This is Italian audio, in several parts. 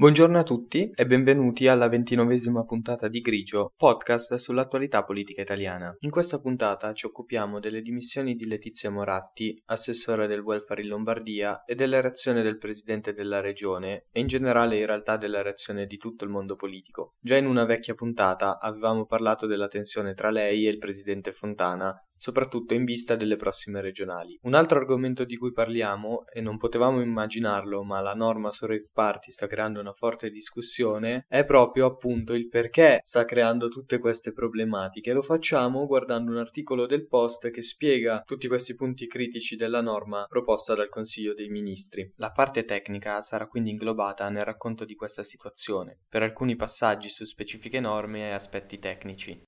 Buongiorno a tutti e benvenuti alla ventinovesima puntata di Grigio, podcast sull'attualità politica italiana. In questa puntata ci occupiamo delle dimissioni di Letizia Moratti, assessore del welfare in Lombardia, e della reazione del presidente della regione e in generale in realtà della reazione di tutto il mondo politico. Già in una vecchia puntata avevamo parlato della tensione tra lei e il presidente Fontana soprattutto in vista delle prossime regionali. Un altro argomento di cui parliamo, e non potevamo immaginarlo, ma la norma su rave party sta creando una forte discussione, è proprio appunto il perché sta creando tutte queste problematiche. Lo facciamo guardando un articolo del Post che spiega tutti questi punti critici della norma proposta dal Consiglio dei Ministri. La parte tecnica sarà quindi inglobata nel racconto di questa situazione, per alcuni passaggi su specifiche norme e aspetti tecnici.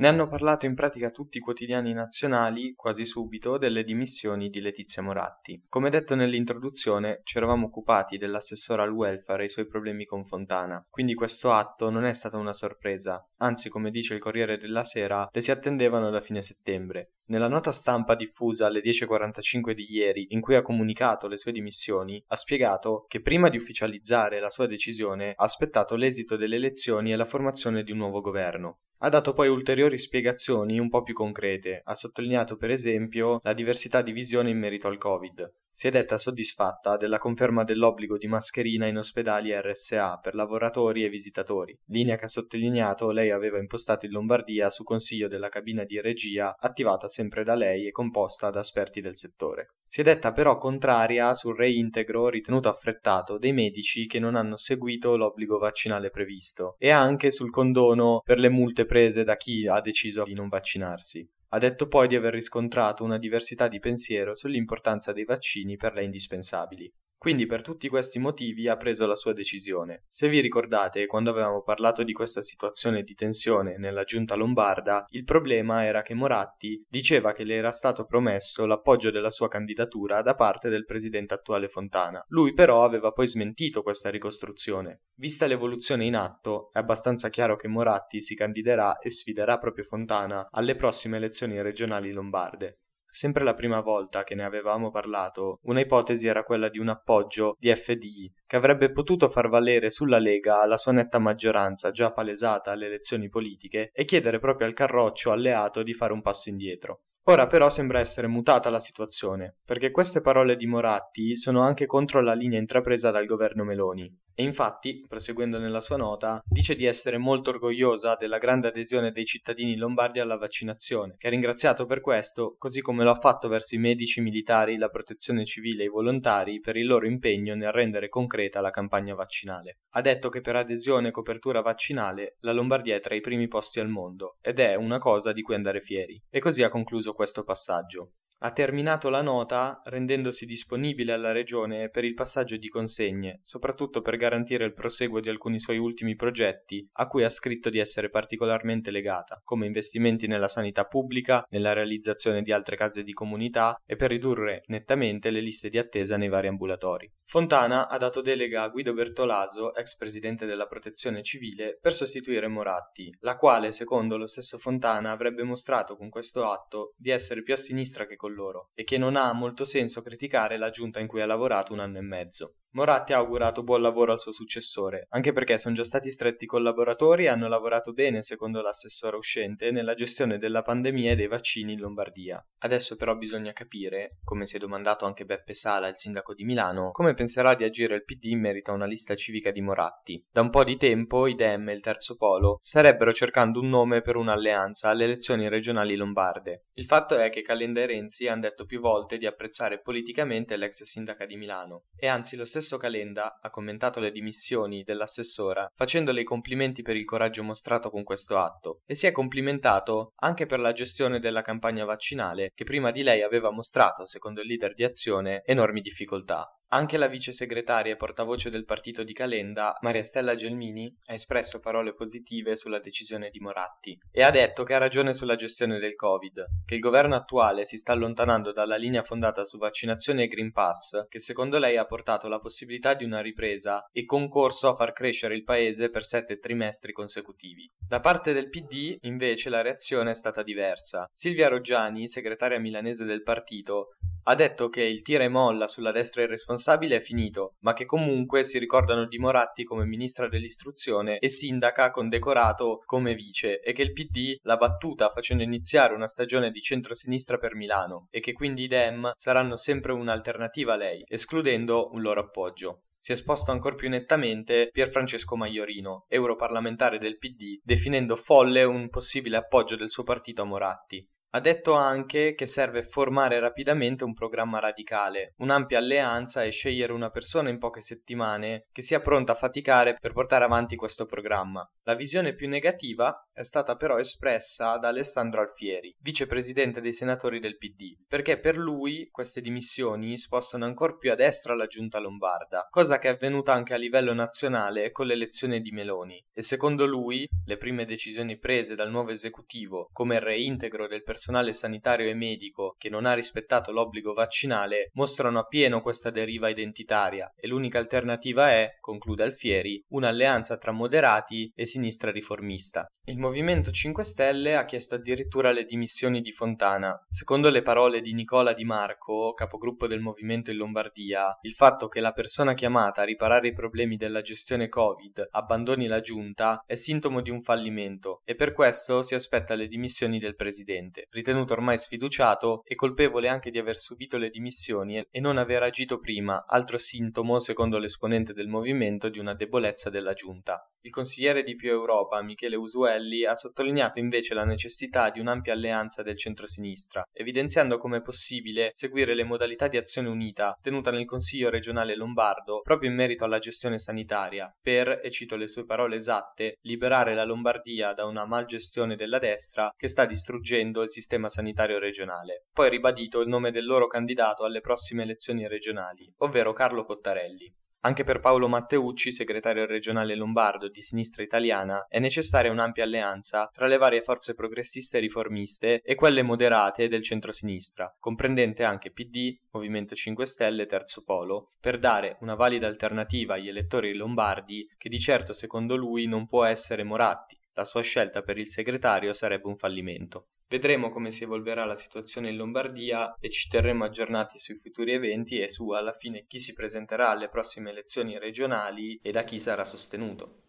Ne hanno parlato in pratica tutti i quotidiani nazionali, quasi subito, delle dimissioni di Letizia Moratti. Come detto nell'introduzione, ci eravamo occupati dell'assessore al welfare e i suoi problemi con Fontana, quindi questo atto non è stata una sorpresa, anzi come dice il Corriere della Sera, le si attendevano da fine settembre. Nella nota stampa diffusa alle 10.45 di ieri, in cui ha comunicato le sue dimissioni, ha spiegato che prima di ufficializzare la sua decisione ha aspettato l'esito delle elezioni e la formazione di un nuovo governo. Ha dato poi ulteriori spiegazioni un po' più concrete, ha sottolineato per esempio la diversità di visione in merito al Covid. Si è detta soddisfatta della conferma dell'obbligo di mascherina in ospedali RSA per lavoratori e visitatori, linea che ha sottolineato lei aveva impostato in Lombardia su consiglio della cabina di regia attivata sempre da lei e composta da esperti del settore. Si è detta però contraria sul reintegro ritenuto affrettato dei medici che non hanno seguito l'obbligo vaccinale previsto e anche sul condono per le multe prese da chi ha deciso di non vaccinarsi. Ha detto poi di aver riscontrato una diversità di pensiero sull'importanza dei vaccini per lei indispensabili. Quindi per tutti questi motivi ha preso la sua decisione. Se vi ricordate, quando avevamo parlato di questa situazione di tensione nella giunta lombarda, il problema era che Moratti diceva che le era stato promesso l'appoggio della sua candidatura da parte del presidente attuale Fontana. Lui però aveva poi smentito questa ricostruzione. Vista l'evoluzione in atto, è abbastanza chiaro che Moratti si candiderà e sfiderà proprio Fontana alle prossime elezioni regionali lombarde. Sempre la prima volta che ne avevamo parlato, una ipotesi era quella di un appoggio di FDI, che avrebbe potuto far valere sulla Lega la sua netta maggioranza già palesata alle elezioni politiche e chiedere proprio al Carroccio alleato di fare un passo indietro. Ora però sembra essere mutata la situazione, perché queste parole di Moratti sono anche contro la linea intrapresa dal governo Meloni. E infatti, proseguendo nella sua nota, dice di essere molto orgogliosa della grande adesione dei cittadini lombardi alla vaccinazione, che ha ringraziato per questo, così come lo ha fatto verso i medici, militari, la protezione civile e i volontari per il loro impegno nel rendere concreta la campagna vaccinale. Ha detto che per adesione e copertura vaccinale la Lombardia è tra i primi posti al mondo ed è una cosa di cui andare fieri. E così ha concluso questo passaggio. Ha terminato la nota rendendosi disponibile alla Regione per il passaggio di consegne, soprattutto per garantire il proseguo di alcuni suoi ultimi progetti, a cui ha scritto di essere particolarmente legata, come investimenti nella sanità pubblica, nella realizzazione di altre case di comunità e per ridurre nettamente le liste di attesa nei vari ambulatori. Fontana ha dato delega a Guido Bertolaso, ex presidente della Protezione Civile, per sostituire Moratti, la quale, secondo lo stesso Fontana, avrebbe mostrato con questo atto di essere più a sinistra che con loro e che non ha molto senso criticare la giunta in cui ha lavorato un anno e mezzo. Moratti ha augurato buon lavoro al suo successore, anche perché sono già stati stretti collaboratori e hanno lavorato bene, secondo l'assessore uscente, nella gestione della pandemia e dei vaccini in Lombardia. Adesso però bisogna capire, come si è domandato anche Beppe Sala, il sindaco di Milano, come penserà di agire il PD in merito a una lista civica di Moratti. Da un po' di tempo i Dem e il Terzo Polo starebbero cercando un nome per un'alleanza alle elezioni regionali lombarde. Il fatto è che Calenda e Renzi hanno detto più volte di apprezzare politicamente l'ex sindaca di Milano, e anzi lo stesso stesso Calenda ha commentato le dimissioni dell'assessora facendole i complimenti per il coraggio mostrato con questo atto e si è complimentato anche per la gestione della campagna vaccinale che prima di lei aveva mostrato, secondo il leader di azione, enormi difficoltà. Anche la vice segretaria e portavoce del partito di Calenda, Maria Stella Gelmini, ha espresso parole positive sulla decisione di Moratti e ha detto che ha ragione sulla gestione del Covid, che il governo attuale si sta allontanando dalla linea fondata su vaccinazione e Green Pass, che secondo lei ha portato la possibilità di una ripresa e concorso a far crescere il paese per sette trimestri consecutivi. Da parte del PD, invece, la reazione è stata diversa. Silvia Roggiani, segretaria milanese del partito, ha detto che il tira e molla sulla destra irresponsabile è finito, ma che comunque si ricordano di Moratti come ministra dell'istruzione e sindaca condecorato come vice e che il PD l'ha battuta facendo iniziare una stagione di centrosinistra per Milano e che quindi i Dem saranno sempre un'alternativa a lei, escludendo un loro appoggio. Si è esposto ancora più nettamente Pier Francesco Maiorino, europarlamentare del PD, definendo folle un possibile appoggio del suo partito a Moratti. Ha detto anche che serve formare rapidamente un programma radicale, un'ampia alleanza e scegliere una persona in poche settimane che sia pronta a faticare per portare avanti questo programma. La visione più negativa è stata però espressa da Alessandro Alfieri, vicepresidente dei senatori del PD, perché per lui queste dimissioni spostano ancora più a destra la giunta lombarda, cosa che è avvenuta anche a livello nazionale con l'elezione di Meloni. E secondo lui le prime decisioni prese dal nuovo esecutivo, come il reintegro del personale sanitario e medico che non ha rispettato l'obbligo vaccinale mostrano appieno questa deriva identitaria e l'unica alternativa è, conclude Alfieri, un'alleanza tra moderati e sinistra riformista. Il Movimento 5 Stelle ha chiesto addirittura le dimissioni di Fontana. Secondo le parole di Nicola Di Marco, capogruppo del movimento in Lombardia, il fatto che la persona chiamata a riparare i problemi della gestione Covid abbandoni la giunta è sintomo di un fallimento e per questo si aspetta le dimissioni del presidente, ritenuto ormai sfiduciato e colpevole anche di aver subito le dimissioni e non aver agito prima, altro sintomo, secondo l'esponente del movimento, di una debolezza della giunta. Il consigliere di Più Europa, Michele Usuelli, ha sottolineato invece la necessità di un'ampia alleanza del centrosinistra, evidenziando come possibile seguire le modalità di azione unita tenuta nel Consiglio regionale lombardo proprio in merito alla gestione sanitaria, per, e cito le sue parole esatte, liberare la Lombardia da una malgestione della destra che sta distruggendo il sistema sanitario regionale. Poi ribadito il nome del loro candidato alle prossime elezioni regionali, ovvero Carlo Cottarelli. Anche per Paolo Matteucci, segretario regionale lombardo di Sinistra Italiana, è necessaria un'ampia alleanza tra le varie forze progressiste e riformiste e quelle moderate del centro-sinistra, comprendente anche PD, Movimento 5 Stelle e Terzo Polo, per dare una valida alternativa agli elettori lombardi che di certo secondo lui non può essere Moratti. La sua scelta per il segretario sarebbe un fallimento. Vedremo come si evolverà la situazione in Lombardia e ci terremo aggiornati sui futuri eventi e su alla fine chi si presenterà alle prossime elezioni regionali e da chi sarà sostenuto.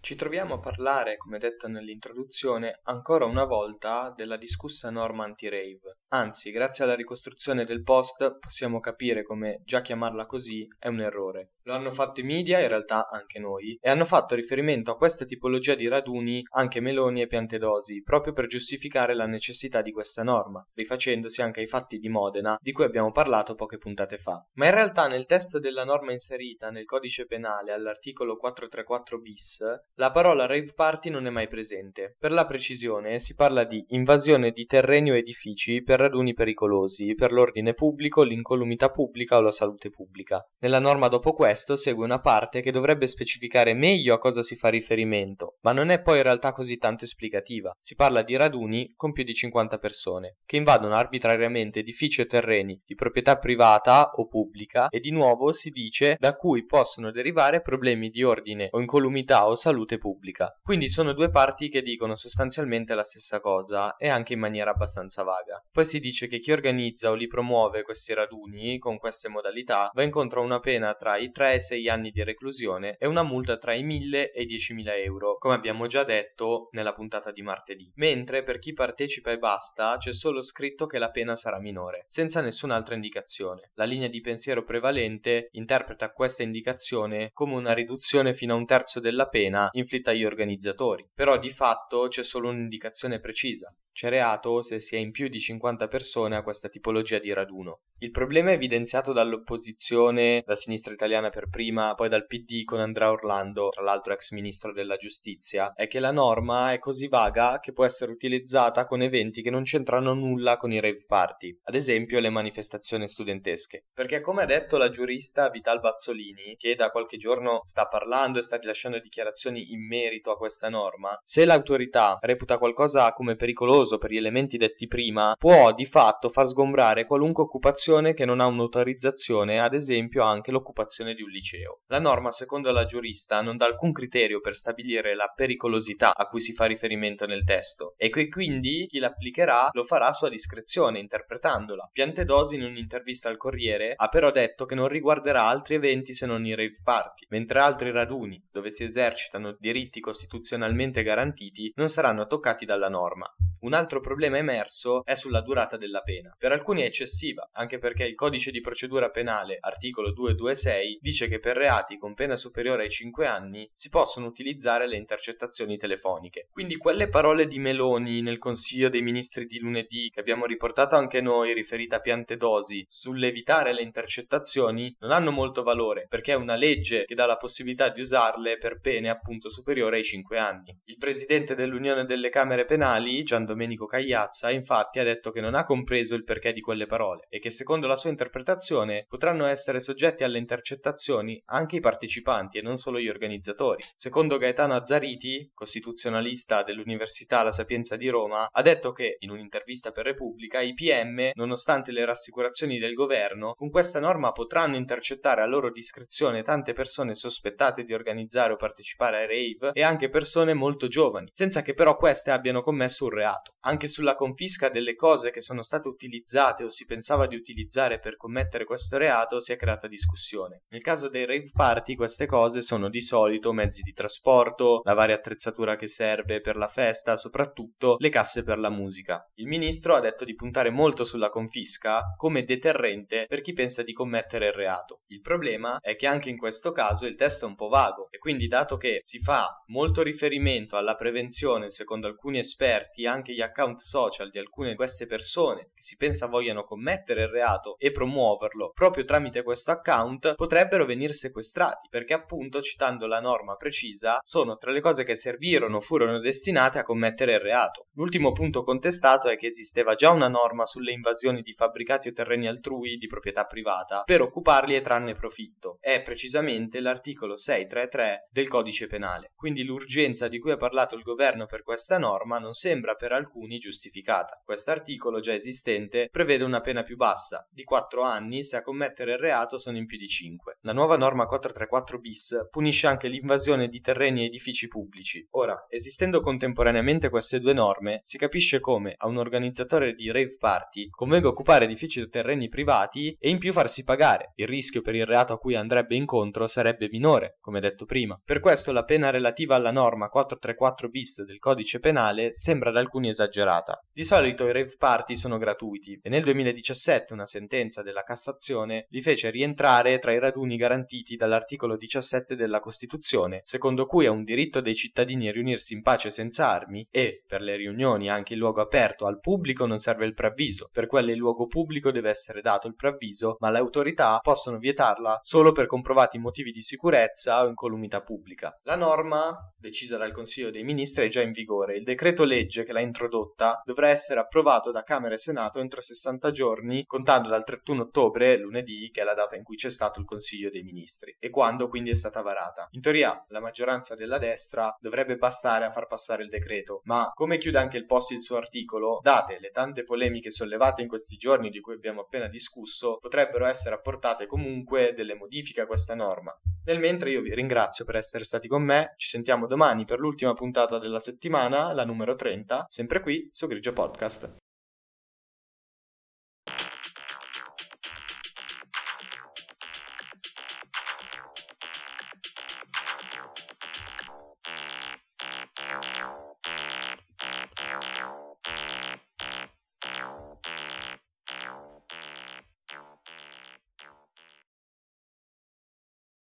Ci troviamo a parlare, come detto nell'introduzione, ancora una volta della discussa norma anti-rave. Anzi, grazie alla ricostruzione del post possiamo capire come già chiamarla così è un errore. Lo hanno fatto i media, in realtà anche noi, e hanno fatto riferimento a questa tipologia di raduni anche Meloni e Piantedosi, proprio per giustificare la necessità di questa norma, rifacendosi anche ai fatti di Modena, di cui abbiamo parlato poche puntate fa. Ma in realtà nel testo della norma inserita nel codice penale all'articolo 434 bis, la parola rave party non è mai presente. Per la precisione si parla di invasione di terreni o edifici per raduni pericolosi, per l'ordine pubblico, l'incolumità pubblica o la salute pubblica. Nella norma dopo questo segue una parte che dovrebbe specificare meglio a cosa si fa riferimento, ma non è poi in realtà così tanto esplicativa. Si parla di raduni con più di 50 persone, che invadono arbitrariamente edifici o terreni di proprietà privata o pubblica e di nuovo si dice da cui possono derivare problemi di ordine o incolumità o salute pubblica. Quindi sono due parti che dicono sostanzialmente la stessa cosa e anche in maniera abbastanza vaga. Poi si dice che chi organizza o li promuove questi raduni con queste modalità va incontro a una pena tra i 3 e i 6 anni di reclusione e una multa tra i 1000 e i 10.000 euro, come abbiamo già detto nella puntata di martedì. Mentre per chi partecipa e basta c'è solo scritto che la pena sarà minore, senza nessun'altra indicazione. La linea di pensiero prevalente interpreta questa indicazione come una riduzione fino a un terzo della pena inflitta agli organizzatori, però di fatto c'è solo un'indicazione precisa, C'è reato se si è in più di 50 persone a questa tipologia di raduno. Il problema evidenziato dall'opposizione, da sinistra italiana per prima, poi dal PD con Andrea Orlando, tra l'altro ex ministro della giustizia, è che la norma è così vaga che può essere utilizzata con eventi che non c'entrano nulla con i rave party, ad esempio le manifestazioni studentesche. Perché come ha detto la giurista Vital Bazzolini, che da qualche giorno sta parlando e sta rilasciando dichiarazioni in merito a questa norma, se l'autorità reputa qualcosa come pericoloso per gli elementi detti prima, può di fatto far sgombrare qualunque occupazione occupazione che non ha un'autorizzazione, ad esempio anche l'occupazione di un liceo. La norma, secondo la giurista, non dà alcun criterio per stabilire la pericolosità a cui si fa riferimento nel testo e che quindi chi l'applicherà lo farà a sua discrezione interpretandola. Piantedosi in un'intervista al Corriere ha però detto che non riguarderà altri eventi se non i rave party, mentre altri raduni dove si esercitano diritti costituzionalmente garantiti non saranno toccati dalla norma. Un altro problema emerso è sulla durata della pena. Per alcuni è eccessiva, anche perché il codice di procedura penale, articolo 226, dice che per reati con pena superiore ai 5 anni si possono utilizzare le intercettazioni telefoniche. Quindi quelle parole di Meloni nel Consiglio dei Ministri di lunedì, che abbiamo riportato anche noi, riferita a Piantedosi, sull'evitare le intercettazioni, non hanno molto valore, perché è una legge che dà la possibilità di usarle per pene appunto superiori ai 5 anni. Il presidente dell'Unione delle Camere Penali, Gian Domenico Cagliazza, infatti ha detto che non ha compreso il perché di quelle parole e che secondo la sua interpretazione potranno essere soggetti alle intercettazioni anche i partecipanti e non solo gli organizzatori. Secondo Gaetano Azzariti, costituzionalista dell'Università La Sapienza di Roma, ha detto che in un'intervista per Repubblica i PM, nonostante le rassicurazioni del governo, con questa norma potranno intercettare a loro discrezione tante persone sospettate di organizzare o partecipare ai rave e anche persone molto giovani, senza che però queste abbiano commesso un reato. Anche sulla confisca delle cose che sono state utilizzate o si pensava di utilizzare per commettere questo reato si è creata discussione. Nel caso dei rave party queste cose sono di solito mezzi di trasporto, la varia attrezzatura che serve per la festa, soprattutto le casse per la musica. Il ministro ha detto di puntare molto sulla confisca come deterrente per chi pensa di commettere il reato. Il problema è che anche in questo caso il testo è un po' vago e quindi dato che si fa molto riferimento alla prevenzione secondo alcuni esperti anche gli account social di alcune di queste persone che si pensa vogliano commettere il reato e promuoverlo proprio tramite questo account potrebbero venire sequestrati perché appunto citando la norma precisa sono tra le cose che servirono furono destinate a commettere il reato. L'ultimo punto contestato è che esisteva già una norma sulle invasioni di fabbricati o terreni altrui di proprietà privata per occuparli e trarne profitto. È precisamente l'articolo 633 del codice penale. Quindi l'urgenza di cui ha parlato il governo per questa norma non sembra per alcuni giustificata. Quest'articolo già esistente prevede una pena più bassa, di 4 anni se a commettere il reato sono in più di 5. La nuova norma 434 bis punisce anche l'invasione di terreni e edifici pubblici. Ora, esistendo contemporaneamente queste due norme, si capisce come a un organizzatore di rave party convenga occupare edifici o terreni privati e in più farsi pagare. Il rischio per il reato a cui andrebbe incontro sarebbe minore, come detto prima. Per questo la pena relativa alla norma 434 bis del codice penale sembra ad alcuni esagerata. Di solito i rave party sono gratuiti e nel 2017 una sentenza della Cassazione li fece rientrare tra i raduni garantiti dall'articolo 17 della Costituzione, secondo cui è un diritto dei cittadini riunirsi in pace senza armi e, per le riunioni anche in luogo aperto al pubblico non serve il preavviso, per quelle in luogo pubblico deve essere dato il preavviso, ma le autorità possono vietarla solo per comprovati motivi di sicurezza o incolumità pubblica. La norma, decisa dal Consiglio dei Ministri, è già in vigore. Il decreto legge che introduce introdotta dovrà essere approvato da Camera e Senato entro 60 giorni, contando dal 31 ottobre, lunedì, che è la data in cui c'è stato il Consiglio dei Ministri, e quando quindi è stata varata. In teoria la maggioranza della destra dovrebbe bastare a far passare il decreto, ma come chiude anche il post il suo articolo, date le tante polemiche sollevate in questi giorni di cui abbiamo appena discusso, potrebbero essere apportate comunque delle modifiche a questa norma. Nel mentre io vi ringrazio per essere stati con me, ci sentiamo domani per l'ultima puntata della settimana, la numero 30, sempre qui su Grigio Podcast.